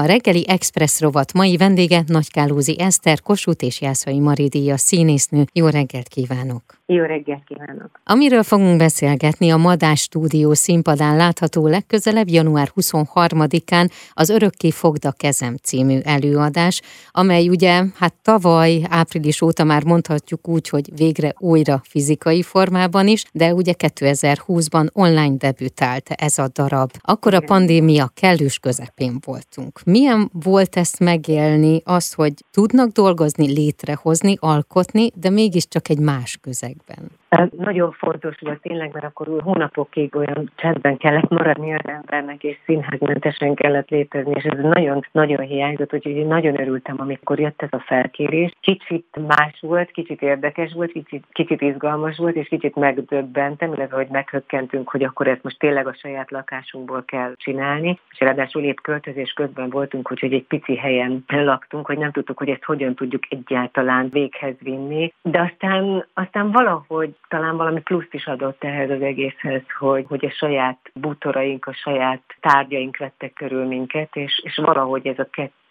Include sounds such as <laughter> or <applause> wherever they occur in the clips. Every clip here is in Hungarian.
A reggeli Express rovat mai vendége Nagykálózi Eszter, Kossuth és Jászai Maridíja színésznő. Jó reggelt kívánok! Jó reggelt kívánok! Amiről fogunk beszélgetni, a Madás stúdió színpadán látható legközelebb január 23-án az Örökké fogda kezem című előadás, amely ugye hát tavaly április óta már mondhatjuk úgy, hogy végre újra fizikai formában is, de ugye 2020-ban online debütált ez a darab. Akkor a pandémia kellős közepén voltunk. Milyen volt ezt megélni, az, hogy tudnak dolgozni, létrehozni, alkotni, de mégiscsak egy más egg bin. Nagyon fontos volt tényleg, mert akkor hónapokig olyan csendben kellett maradni az embernek, és színházmentesen kellett létezni, és ez nagyon-nagyon hiányzott, úgyhogy én nagyon örültem, amikor jött ez a felkérés. Kicsit más volt, kicsit érdekes volt, kicsit, kicsit izgalmas volt, és kicsit megdöbbentem, illetve hogy meghökkentünk, hogy akkor ezt most tényleg a saját lakásunkból kell csinálni, és ráadásul épp költözés közben voltunk, úgyhogy egy pici helyen laktunk, hogy nem tudtuk, hogy ezt hogyan tudjuk egyáltalán véghez vinni, de aztán, aztán valahogy talán valami pluszt is adott ehhez az egészhez, hogy, hogy a saját bútoraink, a saját tárgyaink vettek körül minket, és, és valahogy ez a kettő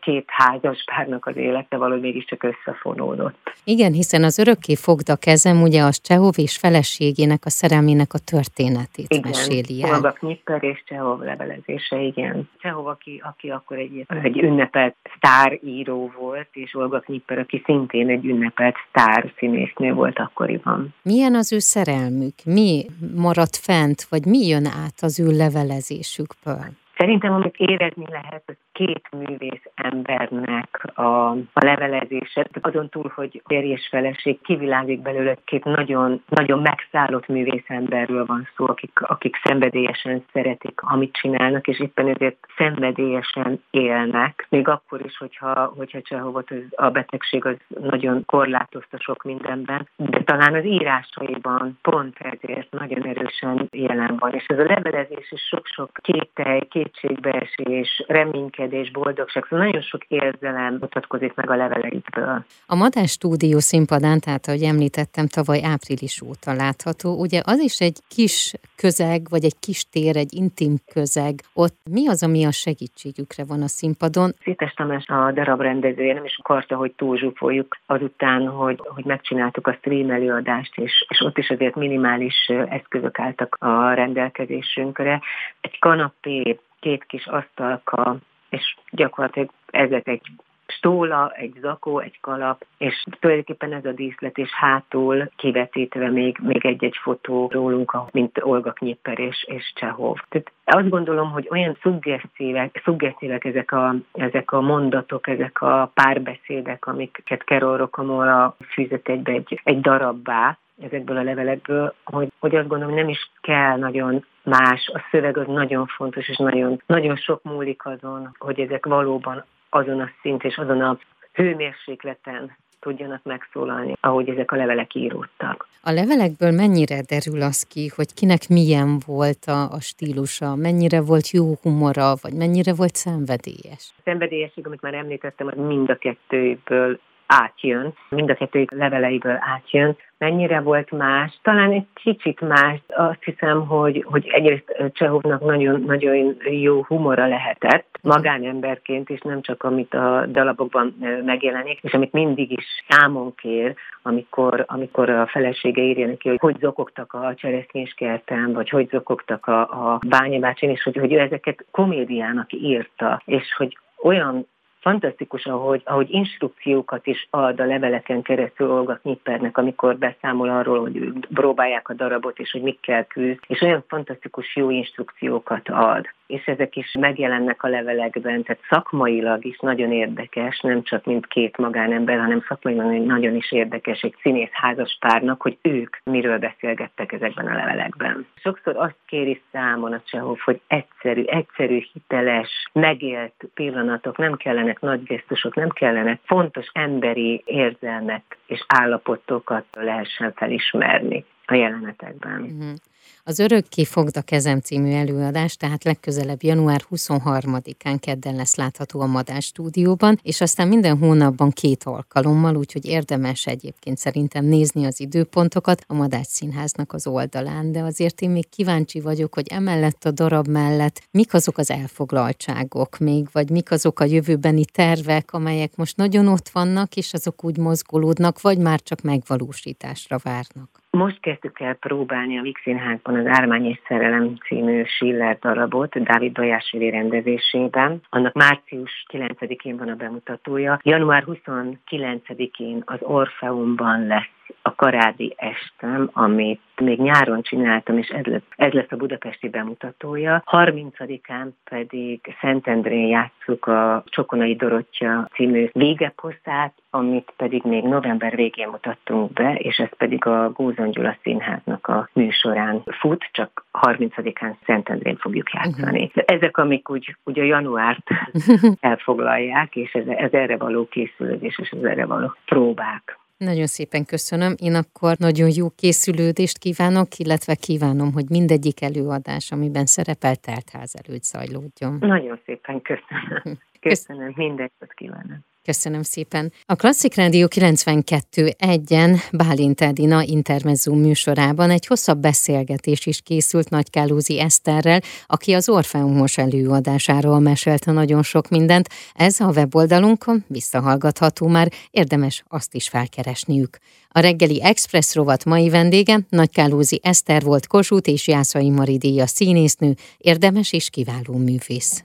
két házas párnak az élete valahogy mégiscsak összefonódott. Igen, hiszen az örökké fogda kezem, ugye az Csehov és feleségének, a szerelmének a történetét igen, meséli el. Olga Knipper és Csehov levelezése, igen. Csehov, aki, aki akkor egy, egy ünnepelt sztáríró volt, és Olga Knipper, aki szintén egy ünnepelt sztár színésznő volt akkoriban. Milyen az ő szerelmük? Mi maradt fent, vagy mi jön át az ő levelezésükből? Szerintem, amit érezni lehet, az két művész embernek a, a levelezése, azon túl, hogy férj és feleség, kivilágik belőle két nagyon, nagyon megszállott művész emberről van szó, akik, akik szenvedélyesen szeretik, amit csinálnak, és éppen ezért szenvedélyesen élnek, még akkor is, hogyha, hogyha Csehovot a betegség az nagyon korlátozta sok mindenben, de talán az írásaiban pont ezért nagyon erősen jelen van, és ez a levelezés is sok-sok kételj, kétségbeesés, reménykedés, és boldogság, szóval nagyon sok érzelem mutatkozik meg a leveleikből. A Madás stúdió színpadán, tehát ahogy említettem, tavaly április óta látható, ugye az is egy kis közeg, vagy egy kis tér, egy intim közeg. Ott mi az, ami a segítségükre van a színpadon? Szétes Tamás a darab rendezője nem is akarta, hogy túlzsúfoljuk azután, hogy, hogy megcsináltuk a stream előadást, és, és ott is azért minimális eszközök álltak a rendelkezésünkre. Egy kanapé, két kis asztalka, és gyakorlatilag ezek egy stóla, egy zakó, egy kalap, és tulajdonképpen ez a díszlet, és hátul kivetítve még, még egy-egy fotó rólunk, mint Olga Knipper és, és Csehov. Tehát azt gondolom, hogy olyan szuggesztívek, szuggesztívek ezek a, ezek a mondatok, ezek a párbeszédek, amiket Carol Rocamora fűzött egybe egy, egy darabbá, ezekből a levelekből, hogy, hogy azt gondolom, nem is kell nagyon más, a szöveg az nagyon fontos, és nagyon, nagyon sok múlik azon, hogy ezek valóban azon a szint és azon a hőmérsékleten tudjanak megszólalni, ahogy ezek a levelek íródtak. A levelekből mennyire derül az ki, hogy kinek milyen volt a, a stílusa, mennyire volt jó humora, vagy mennyire volt szenvedélyes? A szenvedélyesség, amit már említettem, az mind a kettőből átjön, mind a kettő leveleiből átjön. Mennyire volt más? Talán egy kicsit más. Azt hiszem, hogy, hogy egyrészt Csehovnak nagyon, nagyon jó humora lehetett, magánemberként is, nem csak amit a dalabokban megjelenik, és amit mindig is számon kér, amikor, amikor a felesége írja neki, hogy hogy zokogtak a cseresznyéskerten, vagy hogy zokogtak a, a bányabácsin, és hogy, hogy ezeket komédiának írta, és hogy olyan fantasztikus, ahogy, ahogy instrukciókat is ad a leveleken keresztül Olga Knippernek, amikor beszámol arról, hogy próbálják a darabot, és hogy mikkel küzd, és olyan fantasztikus jó instrukciókat ad és ezek is megjelennek a levelekben, tehát szakmailag is nagyon érdekes, nem csak mint két magánember, hanem szakmailag nagyon is érdekes egy színész házas párnak, hogy ők miről beszélgettek ezekben a levelekben. Sokszor azt kéri számon a Csehov, hogy egyszerű, egyszerű, hiteles, megélt pillanatok, nem kellenek nagy gesztusok, nem kellenek fontos emberi érzelmek és állapotokat lehessen felismerni a jelenetekben. Az Örökké fogd a kezem című előadás, tehát legközelebb január 23-án kedden lesz látható a Madás stúdióban, és aztán minden hónapban két alkalommal, úgyhogy érdemes egyébként szerintem nézni az időpontokat a Madás Színháznak az oldalán, de azért én még kíváncsi vagyok, hogy emellett a darab mellett mik azok az elfoglaltságok még, vagy mik azok a jövőbeni tervek, amelyek most nagyon ott vannak, és azok úgy mozgolódnak, vagy már csak megvalósításra várnak. Most kezdtük el próbálni a Vix Színházban az Ármány és Szerelem című Schiller darabot Dávid Bajásvili rendezésében. Annak március 9-én van a bemutatója. Január 29-én az Orfeumban lesz a karádi estem, amit még nyáron csináltam, és ez lesz, ez lesz a budapesti bemutatója. 30-án pedig Szentendrén játsszuk a Csokonai Dorottya című végeposztát, amit pedig még november végén mutattunk be, és ez pedig a Gózon Gyula Színháznak a műsorán fut, csak 30-án Szentendrén fogjuk játszani. Uh-huh. Ezek, amik úgy, úgy a januárt <laughs> elfoglalják, és ez, ez erre való készülődés, és ez erre való próbák. Nagyon szépen köszönöm. Én akkor nagyon jó készülődést kívánok, illetve kívánom, hogy mindegyik előadás, amiben szerepel, teltház előtt zajlódjon. Nagyon szépen köszönöm. <laughs> Köszönöm, mindent kívánom. Köszönöm szépen. A Klasszik Rádió 92.1-en Bálint Edina Intermezzo műsorában egy hosszabb beszélgetés is készült Nagykálózi Eszterrel, aki az Orfeumos előadásáról mesélte nagyon sok mindent. Ez a weboldalunkon visszahallgatható már, érdemes azt is felkeresniük. A reggeli Express rovat mai vendége Nagykálózi Eszter volt Kossuth és Jászai Mari díja színésznő, érdemes és kiváló művész.